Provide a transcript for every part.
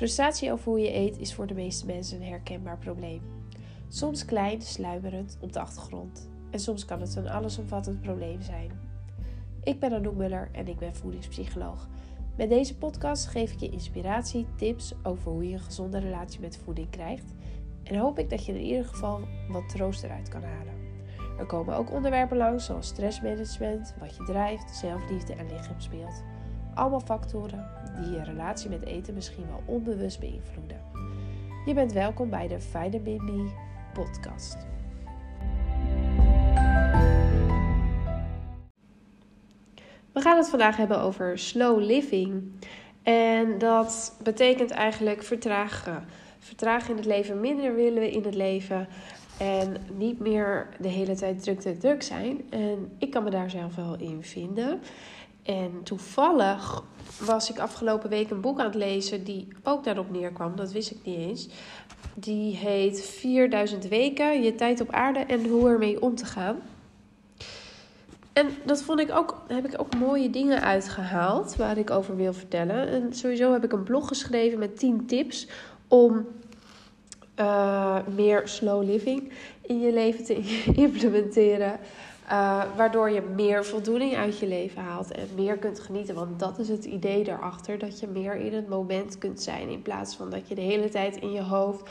Frustratie over hoe je eet is voor de meeste mensen een herkenbaar probleem. Soms klein, sluimerend op de achtergrond. En soms kan het een allesomvattend probleem zijn. Ik ben Anouk Muller en ik ben voedingspsycholoog. Met deze podcast geef ik je inspiratie, tips over hoe je een gezonde relatie met voeding krijgt. En hoop ik dat je in ieder geval wat troost eruit kan halen. Er komen ook onderwerpen langs zoals stressmanagement, wat je drijft, zelfliefde en lichaamsbeeld. Allemaal factoren die je relatie met eten misschien wel onbewust beïnvloeden. Je bent welkom bij de Vitamin Me podcast. We gaan het vandaag hebben over slow living. En dat betekent eigenlijk vertragen. Vertragen in het leven, minder willen in het leven. En niet meer de hele tijd druk, druk, druk zijn. En ik kan me daar zelf wel in vinden. En toevallig was ik afgelopen week een boek aan het lezen die ook daarop neerkwam. Dat wist ik niet eens. Die heet 4000 weken, je tijd op aarde en hoe ermee om te gaan. En dat vond ik ook, heb ik ook mooie dingen uitgehaald waar ik over wil vertellen. En sowieso heb ik een blog geschreven met 10 tips om uh, meer slow living in je leven te implementeren. Uh, waardoor je meer voldoening uit je leven haalt en meer kunt genieten. Want dat is het idee daarachter: dat je meer in het moment kunt zijn. In plaats van dat je de hele tijd in je hoofd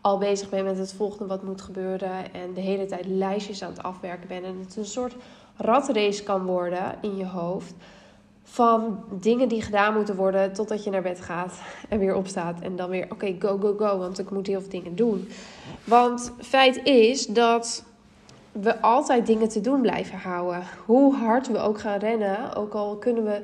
al bezig bent met het volgende wat moet gebeuren. En de hele tijd lijstjes aan het afwerken bent. En het een soort ratrace kan worden in je hoofd. Van dingen die gedaan moeten worden totdat je naar bed gaat en weer opstaat. En dan weer, oké, go, go, go, want ik moet heel veel dingen doen. Want feit is dat we altijd dingen te doen blijven houden. Hoe hard we ook gaan rennen, ook al kunnen we,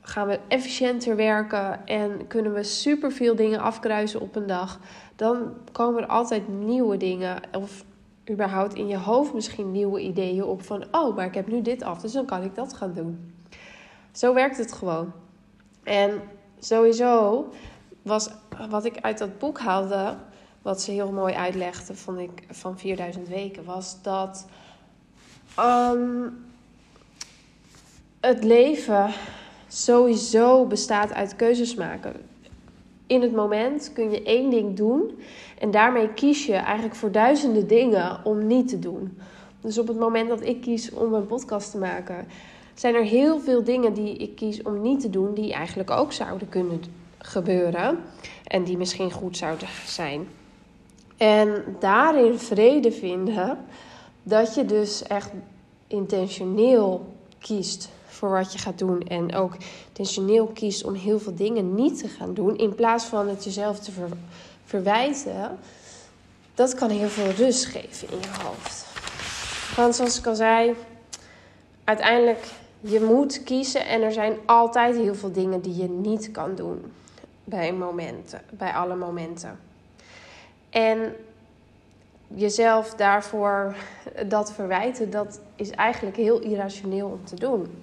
gaan we efficiënter werken en kunnen we superveel dingen afkruisen op een dag, dan komen er altijd nieuwe dingen. Of überhaupt in je hoofd misschien nieuwe ideeën op van, oh, maar ik heb nu dit af, dus dan kan ik dat gaan doen. Zo werkt het gewoon. En sowieso was wat ik uit dat boek haalde, wat ze heel mooi uitlegde, vond ik, van 4000 weken, was dat um, het leven sowieso bestaat uit keuzes maken. In het moment kun je één ding doen en daarmee kies je eigenlijk voor duizenden dingen om niet te doen. Dus op het moment dat ik kies om een podcast te maken, zijn er heel veel dingen die ik kies om niet te doen, die eigenlijk ook zouden kunnen gebeuren en die misschien goed zouden zijn. En daarin vrede vinden dat je dus echt intentioneel kiest voor wat je gaat doen. En ook intentioneel kiest om heel veel dingen niet te gaan doen. In plaats van het jezelf te verwijten. Dat kan heel veel rust geven in je hoofd. Want zoals ik al zei, uiteindelijk je moet kiezen. En er zijn altijd heel veel dingen die je niet kan doen. Bij momenten, bij alle momenten. En jezelf daarvoor dat verwijten, dat is eigenlijk heel irrationeel om te doen.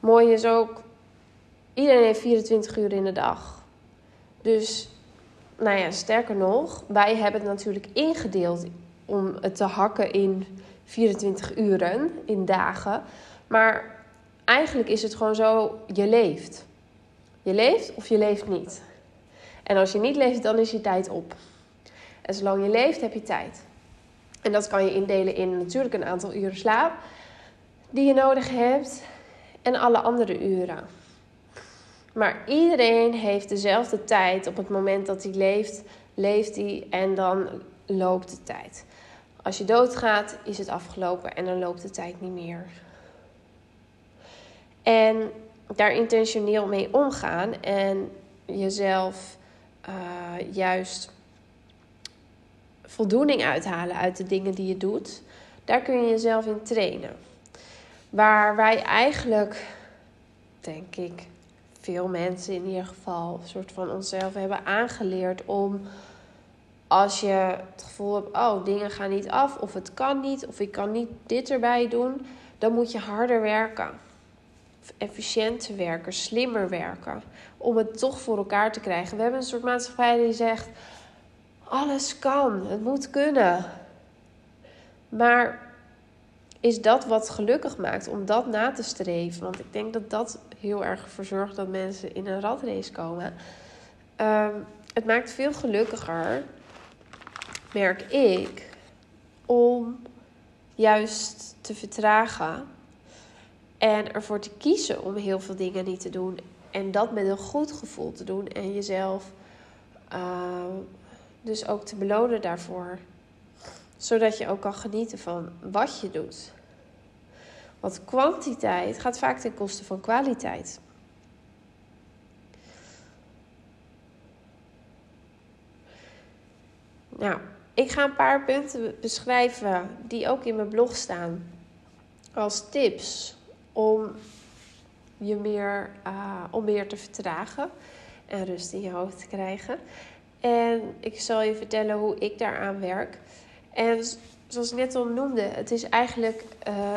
Mooi is ook, iedereen heeft 24 uur in de dag. Dus, nou ja, sterker nog, wij hebben het natuurlijk ingedeeld om het te hakken in 24 uren, in dagen. Maar eigenlijk is het gewoon zo, je leeft. Je leeft of je leeft niet. En als je niet leeft, dan is je tijd op. En zolang je leeft, heb je tijd. En dat kan je indelen in natuurlijk een aantal uren slaap die je nodig hebt en alle andere uren. Maar iedereen heeft dezelfde tijd. Op het moment dat hij leeft, leeft hij en dan loopt de tijd. Als je doodgaat, is het afgelopen en dan loopt de tijd niet meer. En daar intentioneel mee omgaan en jezelf uh, juist voldoening uithalen uit de dingen die je doet, daar kun je jezelf in trainen. Waar wij eigenlijk, denk ik, veel mensen in ieder geval, een soort van onszelf hebben aangeleerd om als je het gevoel hebt, oh, dingen gaan niet af, of het kan niet, of ik kan niet dit erbij doen, dan moet je harder werken. Efficiënter werken, slimmer werken om het toch voor elkaar te krijgen. We hebben een soort maatschappij die zegt: alles kan, het moet kunnen. Maar is dat wat gelukkig maakt om dat na te streven. Want ik denk dat dat heel erg ervoor zorgt dat mensen in een ratrace komen. Ehm, het maakt veel gelukkiger, merk ik, om juist te vertragen en ervoor te kiezen om heel veel dingen niet te doen. En dat met een goed gevoel te doen en jezelf uh, dus ook te belonen daarvoor. Zodat je ook kan genieten van wat je doet. Want kwantiteit gaat vaak ten koste van kwaliteit. Nou, ik ga een paar punten beschrijven die ook in mijn blog staan. Als tips om je meer, uh, om meer te vertragen en rust in je hoofd te krijgen. En ik zal je vertellen hoe ik daaraan werk. En zoals ik net al noemde, het is eigenlijk uh,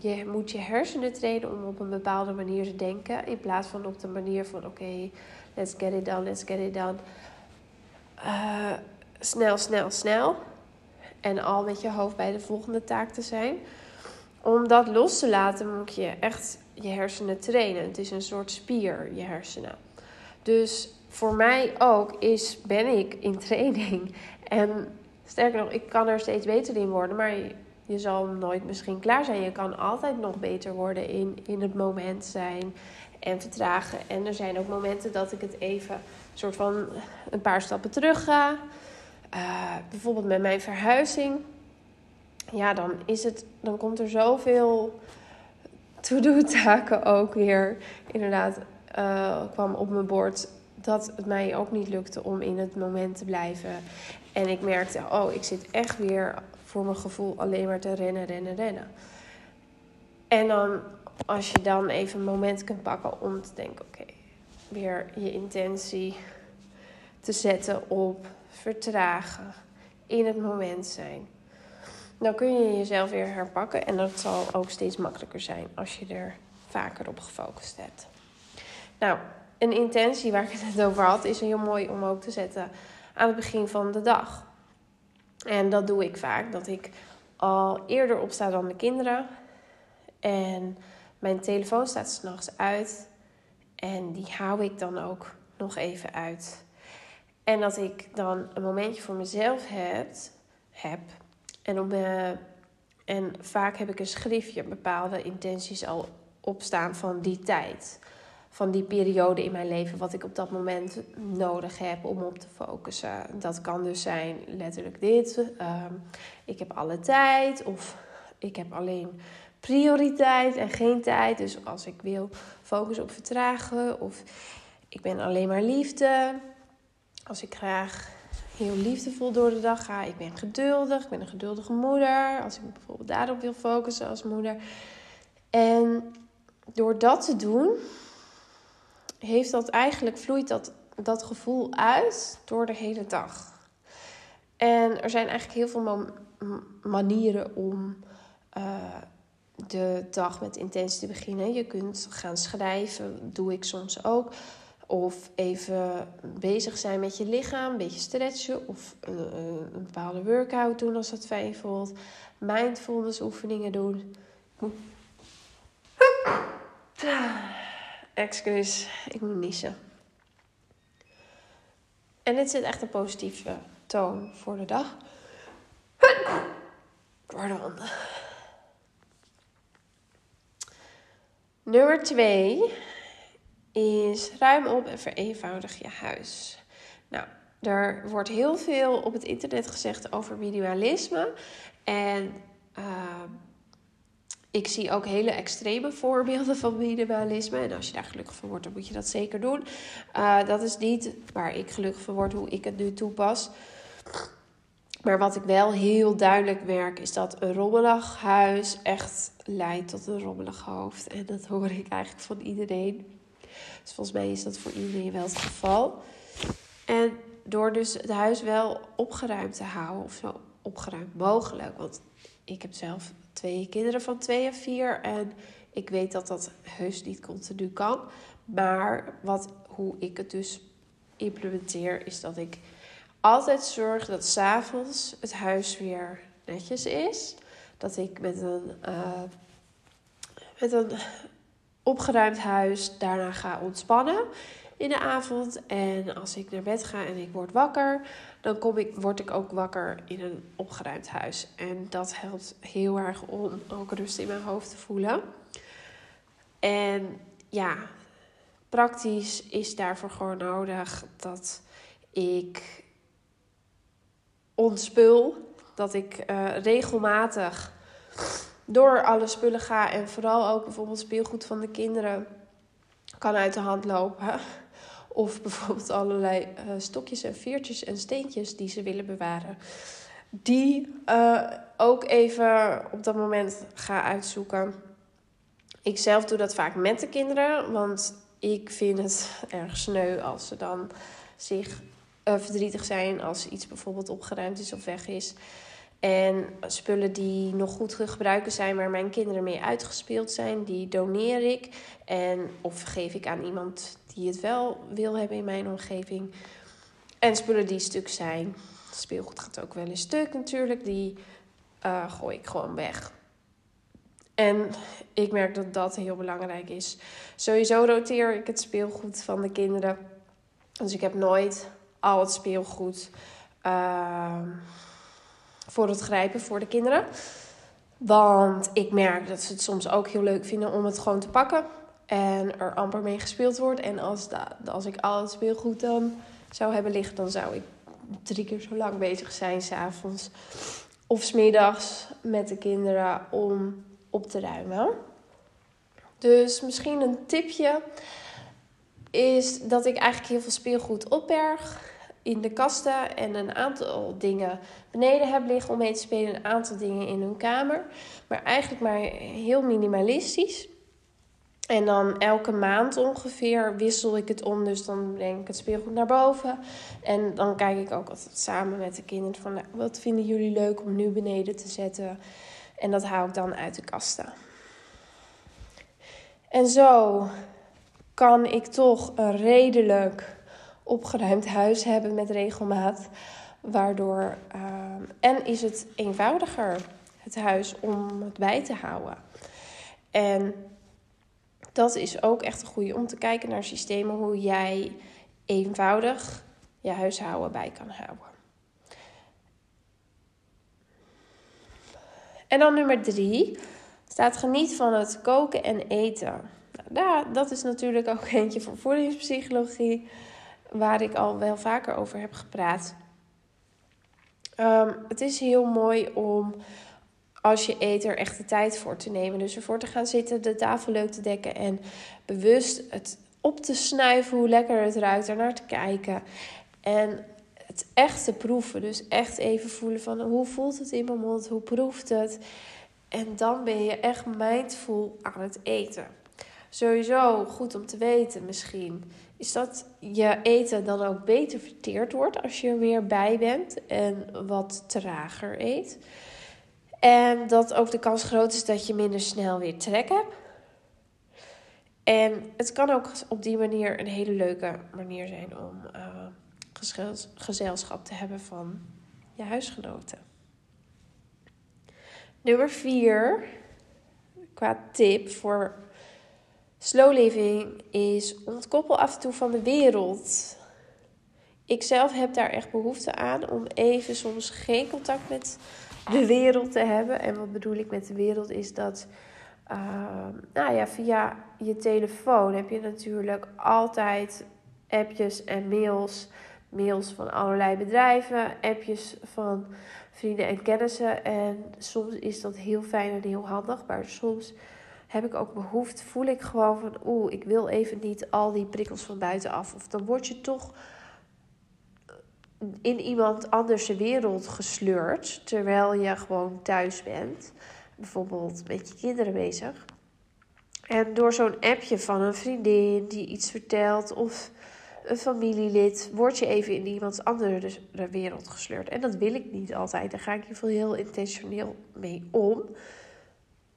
je moet je hersenen trainen om op een bepaalde manier te denken. In plaats van op de manier van oké, let's get it done, let's get it done. Uh, snel, snel, snel. En al met je hoofd bij de volgende taak te zijn. Om dat los te laten moet je echt je hersenen trainen. Het is een soort spier, je hersenen. Dus voor mij ook is, ben ik in training. En sterker nog, ik kan er steeds beter in worden. Maar je, zal nooit misschien klaar zijn. Je kan altijd nog beter worden in, in het moment zijn en vertragen. En er zijn ook momenten dat ik het even soort van een paar stappen terug ga. Uh, bijvoorbeeld met mijn verhuizing. Ja, dan, is het, dan komt er zoveel to-do-taken ook weer. Inderdaad, uh, kwam op mijn bord dat het mij ook niet lukte om in het moment te blijven. En ik merkte, oh, ik zit echt weer voor mijn gevoel alleen maar te rennen, rennen, rennen. En dan, als je dan even een moment kunt pakken om te denken, oké, weer je intentie te zetten op vertragen, in het moment zijn. Dan kun je jezelf weer herpakken en dat zal ook steeds makkelijker zijn als je er vaker op gefocust hebt. Nou, een intentie waar ik het over had, is heel mooi om ook te zetten aan het begin van de dag. En dat doe ik vaak, dat ik al eerder opsta dan de kinderen. En mijn telefoon staat s'nachts uit. En die hou ik dan ook nog even uit. En dat ik dan een momentje voor mezelf heb. heb en, uh, en vaak heb ik een schriftje, bepaalde intenties al opstaan van die tijd van die periode in mijn leven wat ik op dat moment nodig heb om op te focussen. Dat kan dus zijn letterlijk dit. Ehm, ik heb alle tijd of ik heb alleen prioriteit en geen tijd. Dus als ik wil focussen op vertragen of ik ben alleen maar liefde. Als ik graag heel liefdevol door de dag ga. Ik ben geduldig. Ik ben een geduldige moeder. Als ik bijvoorbeeld daarop wil focussen als moeder. En door dat te doen, heeft dat eigenlijk, vloeit dat, dat gevoel uit door de hele dag. En er zijn eigenlijk heel veel manieren om uh, de dag met intentie te beginnen. Je kunt gaan schrijven, doe ik soms ook. Of even bezig zijn met je lichaam, een beetje stretchen. Of een, een bepaalde workout doen als dat fijn voelt. Mindfulness oefeningen doen. Excuus, ik moet niezen. En dit zit echt een positieve toon voor de dag. Pardon. Nummer twee is ruim op en vereenvoudig je huis. Nou, er wordt heel veel op het internet gezegd over minimalisme. En uh, ik zie ook hele extreme voorbeelden van minimalisme. En als je daar gelukkig van wordt, dan moet je dat zeker doen. Uh, dat is niet waar ik gelukkig van word, hoe ik het nu toepas. Maar wat ik wel heel duidelijk merk, is dat een rommelig huis echt leidt tot een rommelig hoofd. En dat hoor ik eigenlijk van iedereen. Dus volgens mij is dat voor iedereen wel het geval. En door dus het huis wel opgeruimd te houden, of zo opgeruimd mogelijk. Want ik heb zelf twee kinderen van twee en vier. En ik weet dat dat heus niet continu kan. Maar wat, hoe ik het dus implementeer, is dat ik altijd zorg dat s'avonds het huis weer netjes is. dat ik met een, uh, met een opgeruimd huis daarna ga ontspannen in de avond. En als ik naar bed ga en ik word wakker, dan kom ik, word ik ook wakker in een opgeruimd huis. En dat helpt heel erg om ook rust in mijn hoofd te voelen. En ja, praktisch is daarvoor gewoon nodig dat ik ontspul. Dat ik uh, regelmatig door alle spullen ga. En vooral ook bijvoorbeeld speelgoed van de kinderen kan uit de hand lopen. Of bijvoorbeeld allerlei uh, stokjes en veertjes en steentjes die ze willen bewaren. Die uh, ook even op dat moment ga uitzoeken. Ik zelf doe dat vaak met de kinderen. Want ik vind het erg sneu als ze dan zich uh, verdrietig zijn als iets bijvoorbeeld opgeruimd is of weg is. En spullen die nog goed te gebruiken zijn, waar mijn kinderen mee uitgespeeld zijn, die doneer ik. En of geef ik aan iemand die het wel wil hebben in mijn omgeving. En spullen die stuk zijn. Speelgoed gaat ook wel een stuk natuurlijk. Die uh, gooi ik gewoon weg. En ik merk dat dat heel belangrijk is. Sowieso roteer ik het speelgoed van de kinderen. Dus ik heb nooit al het speelgoed uh, voor het grijpen voor de kinderen. Want ik merk dat ze het soms ook heel leuk vinden om het gewoon te pakken. En er amper mee gespeeld wordt. En als, als ik al het speelgoed dan zou hebben liggen, dan zou ik drie keer zo lang bezig zijn s'avonds of smiddags met de kinderen om op te ruimen. Dus misschien een tipje is dat ik eigenlijk heel veel speelgoed opberg in de kasten en een aantal dingen beneden heb liggen om mee te spelen. Een aantal dingen in hun kamer. Maar eigenlijk maar heel minimalistisch. En dan elke maand ongeveer wissel ik het om. Dus dan breng ik het speelgoed naar boven. En dan kijk ik ook altijd samen met de kinderen van... Nou, wat vinden jullie leuk om nu beneden te zetten? En dat haal ik dan uit de kasten. En zo kan ik toch een redelijk opgeruimd huis hebben met regelmaat. Waardoor, uh, en is het eenvoudiger, het huis, om het bij te houden. En dat is ook echt een goede om te kijken naar systemen hoe jij eenvoudig je huishouden bij kan houden. En dan nummer drie staat geniet van het koken en eten. Nou, dat is natuurlijk ook eentje voor voedingspsychologie, waar ik al wel vaker over heb gepraat. Um, het is heel mooi om als je eet er echt de tijd voor te nemen. Dus ervoor te gaan zitten, de tafel leuk te dekken en bewust het op te snuiven hoe lekker het ruikt, er naar te kijken. En het echt te proeven. Dus echt even voelen van hoe voelt het in mijn mond, hoe proeft het. En dan ben je echt mindful aan het eten. Sowieso goed om te weten misschien is dat je eten dan ook beter verteerd wordt als je er weer bij bent en wat trager eet. En dat ook de kans groot is dat je minder snel weer trek hebt. En het kan ook op die manier een hele leuke manier zijn om uh, gezelschap te hebben van je huisgenoten. Nummer 4, qua tip voor slow living, is ontkoppel af en toe van de wereld. Ik zelf heb daar echt behoefte aan om even soms geen contact met de wereld te hebben. En wat bedoel ik met de wereld is dat, uh, nou ja, via je telefoon heb je natuurlijk altijd appjes en mails. Mails van allerlei bedrijven, appjes van vrienden en kennissen. En soms is dat heel fijn en heel handig, maar soms heb ik ook behoefte, voel ik gewoon van, oeh, ik wil even niet al die prikkels van buitenaf. Of dan word je toch in iemand anders wereld gesleurd. Terwijl je gewoon thuis bent. Bijvoorbeeld met je kinderen bezig. En door zo'n appje van een vriendin die iets vertelt. Of een familielid. Word je even in iemands andere wereld gesleurd. En dat wil ik niet altijd. Daar ga ik hier heel intentioneel mee om.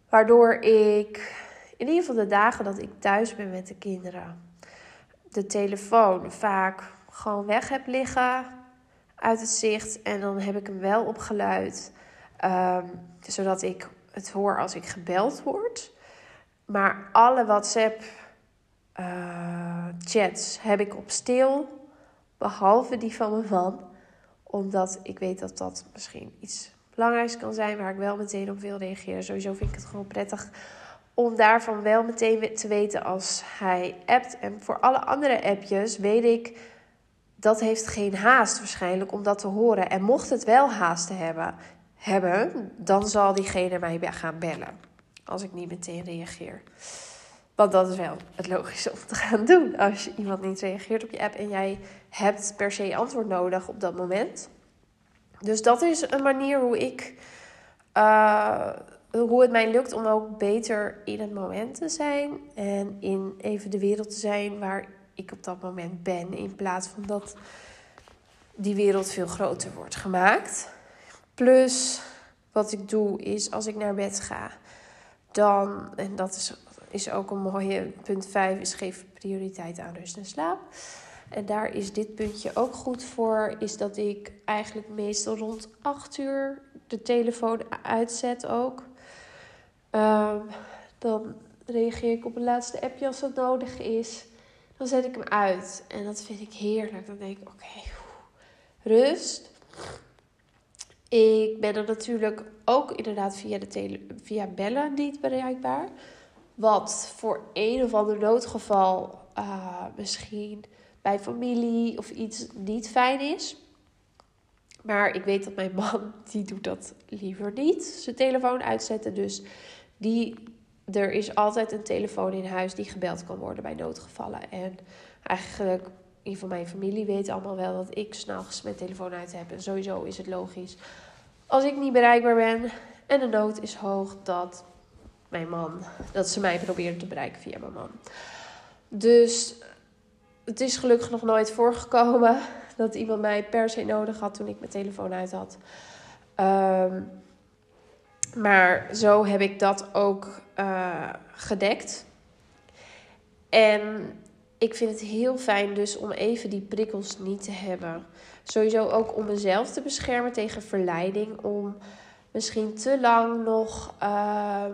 Waardoor ik in ieder geval de dagen dat ik thuis ben met de kinderen. De telefoon vaak gewoon weg heb liggen uit het zicht. En dan heb ik hem wel op geluid Ehm, zodat ik het hoor als ik gebeld word. Maar alle WhatsApp uh, chats heb ik op stil. Behalve die van mijn man. Omdat ik weet dat dat misschien iets belangrijks kan zijn. Waar ik wel meteen op wil reageren. Sowieso vind ik het gewoon prettig om daarvan wel meteen te weten als hij appt. En voor alle andere appjes weet ik dat heeft geen haast waarschijnlijk om dat te horen. En mocht het wel haast hebben, hebben dan zal diegene mij gaan bellen. Als ik niet meteen reageer. Want dat is wel het logische om te gaan doen. Als iemand niet reageert op je app en jij hebt per se antwoord nodig op dat moment. Dus dat is een manier hoe ik. Uh, hoe het mij lukt om ook beter in het moment te zijn. En in even de wereld te zijn waar ik op dat moment ben. In plaats van dat die wereld veel groter wordt gemaakt. Plus, wat ik doe is als ik naar bed ga, dan, en dat is, is ook een mooie punt 5, is geef prioriteit aan rust en slaap. En daar is dit puntje ook goed voor, is dat ik eigenlijk meestal rond 8 uur de telefoon uitzet ook. Um, dan reageer ik op een laatste appje als dat nodig is. Dan zet ik hem uit. En dat vind ik heerlijk. Dan denk ik, oké, rust. Ik ben er natuurlijk ook inderdaad via, de tele via bellen niet bereikbaar. Wat voor een of ander noodgeval uh, misschien bij familie of iets niet fijn is. Maar ik weet dat mijn man, die doet dat liever niet. Zijn telefoon uitzetten. Dus die, er is altijd een telefoon in huis die gebeld kan worden bij noodgevallen. En eigenlijk, een van mijn familie weet allemaal wel dat ik s'nachts mijn telefoon uit heb. En sowieso is het logisch. Als ik niet bereikbaar ben en de nood is hoog, dat mijn man, dat ze mij proberen te bereiken via mijn man. Dus het is gelukkig nog nooit voorgekomen dat iemand mij per se nodig had toen ik mijn telefoon uit had. Um, maar zo heb ik dat ook uh, gedekt. En ik vind het heel fijn dus om even die prikkels niet te hebben. Sowieso ook om mezelf te beschermen tegen verleiding. Om misschien te lang nog uh,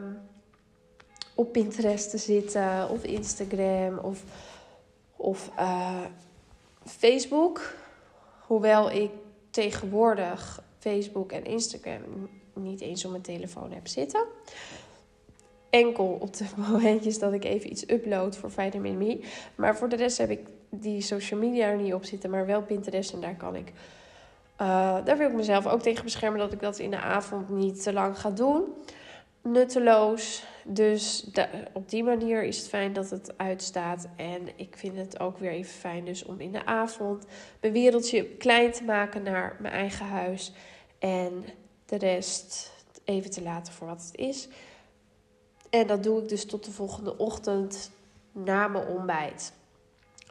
op Pinterest te zitten. Of Instagram. Of, of uh, Facebook. Hoewel ik tegenwoordig Facebook en Instagram niet eens op mijn telefoon heb zitten. Enkel op de momentjes dat ik even iets upload voor Vitamin Me. Maar voor de rest heb ik die social media er niet op zitten, maar wel Pinterest. En daar kan ik. Uh, daar wil ik mezelf ook tegen beschermen dat ik dat in de avond niet te lang ga doen. Nutteloos. Dus op die manier is het fijn dat het uitstaat. En ik vind het ook weer even fijn dus om in de avond mijn wereldje klein te maken naar mijn eigen huis. En de rest even te laten voor wat het is. En dat doe ik dus tot de volgende ochtend na mijn ontbijt.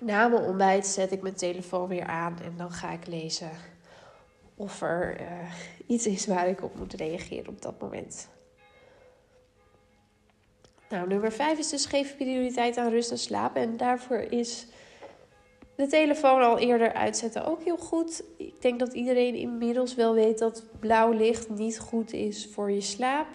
Na mijn ontbijt zet ik mijn telefoon weer aan en dan ga ik lezen of er uh, iets is waar ik op moet reageren op dat moment. Nou, nummer 5 is dus geef prioriteit aan rust en slaap. En daarvoor is de telefoon al eerder uitzetten ook heel goed. Ik denk dat iedereen inmiddels wel weet dat blauw licht niet goed is voor je slaap.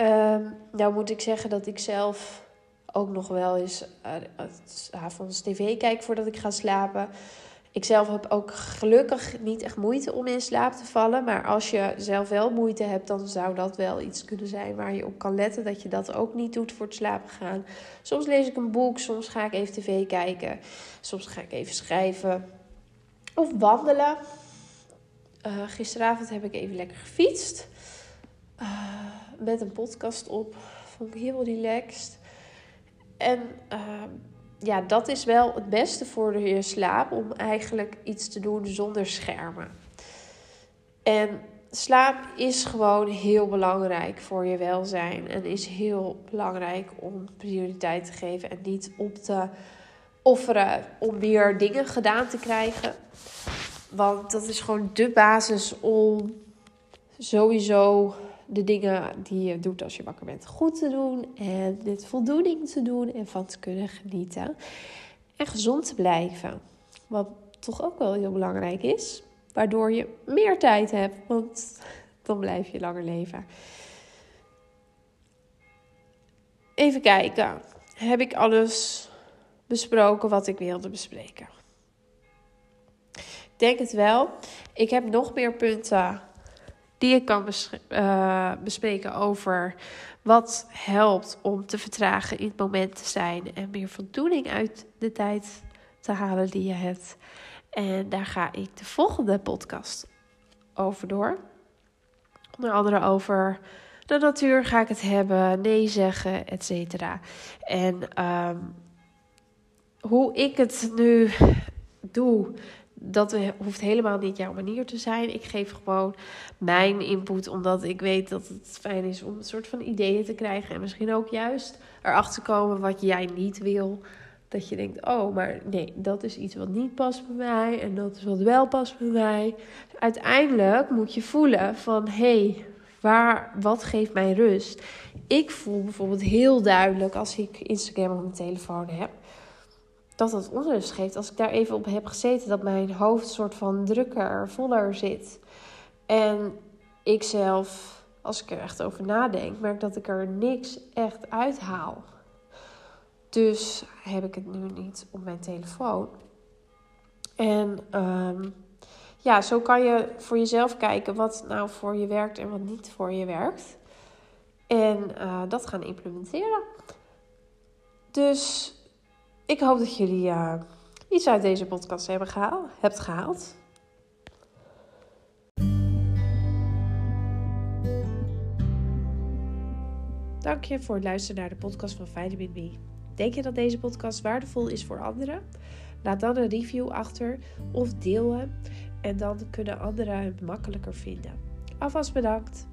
Um, nou moet ik zeggen dat ik zelf ook nog wel eens uh, avonds tv kijk voordat ik ga slapen. Ik zelf heb ook gelukkig niet echt moeite om in slaap te vallen. Maar als je zelf wel moeite hebt, dan zou dat wel iets kunnen zijn waar je op kan letten. Dat je dat ook niet doet voor het slapen gaan. Soms lees ik een boek, soms ga ik even tv kijken. Soms ga ik even schrijven. Of wandelen. Uh, gisteravond heb ik even lekker gefietst. Uh, met een podcast op. Vond ik heel relaxed. En uh, ja, dat is wel het beste voor je slaap om eigenlijk iets te doen zonder schermen. En slaap is gewoon heel belangrijk voor je welzijn en is heel belangrijk om prioriteit te geven en niet op te offeren om weer dingen gedaan te krijgen. Want dat is gewoon de basis om sowieso de dingen die je doet als je wakker bent goed te doen. En met voldoening te doen en van te kunnen genieten. En gezond te blijven. Wat toch ook wel heel belangrijk is. Waardoor je meer tijd hebt. Want dan blijf je langer leven. Even kijken. Heb ik alles besproken wat ik wilde bespreken? Ik denk het wel. Ik heb nog meer punten die ik kan uh, bespreken over wat helpt om te vertragen in het moment te zijn en meer voldoening uit de tijd te halen die je hebt. En daar ga ik de volgende podcast over door. Onder andere over de natuur ga ik het hebben, nee zeggen, et cetera. En um, hoe ik het nu doe, dat hoeft helemaal niet jouw manier te zijn. Ik geef gewoon mijn input, omdat ik weet dat het fijn is om een soort van ideeën te krijgen. En misschien ook juist erachter komen wat jij niet wil. Dat je denkt, oh, maar nee, dat is iets wat niet past bij mij. En dat is wat wel past bij mij. Uiteindelijk moet je voelen van, hé, hey, waar, wat geeft mij rust? Ik voel bijvoorbeeld heel duidelijk als ik Instagram op mijn telefoon heb dat dat onrust geeft. Als ik daar even op heb gezeten, dat mijn hoofd soort van drukker, voller zit. En ik zelf, als ik er echt over nadenk, merk dat ik er niks echt uithaal. Dus heb ik het nu niet op mijn telefoon. En um, ja, zo kan je voor jezelf kijken wat nou voor je werkt en wat niet voor je werkt. En uh, dat gaan implementeren. Dus ik hoop dat jullie uh, iets uit deze podcast hebben gehaald, hebt gehaald. Dank je voor het luisteren naar de podcast van Vitamin B. Denk je dat deze podcast waardevol is voor anderen? Laat dan een review achter of deel hem en dan kunnen anderen het makkelijker vinden. Alvast bedankt.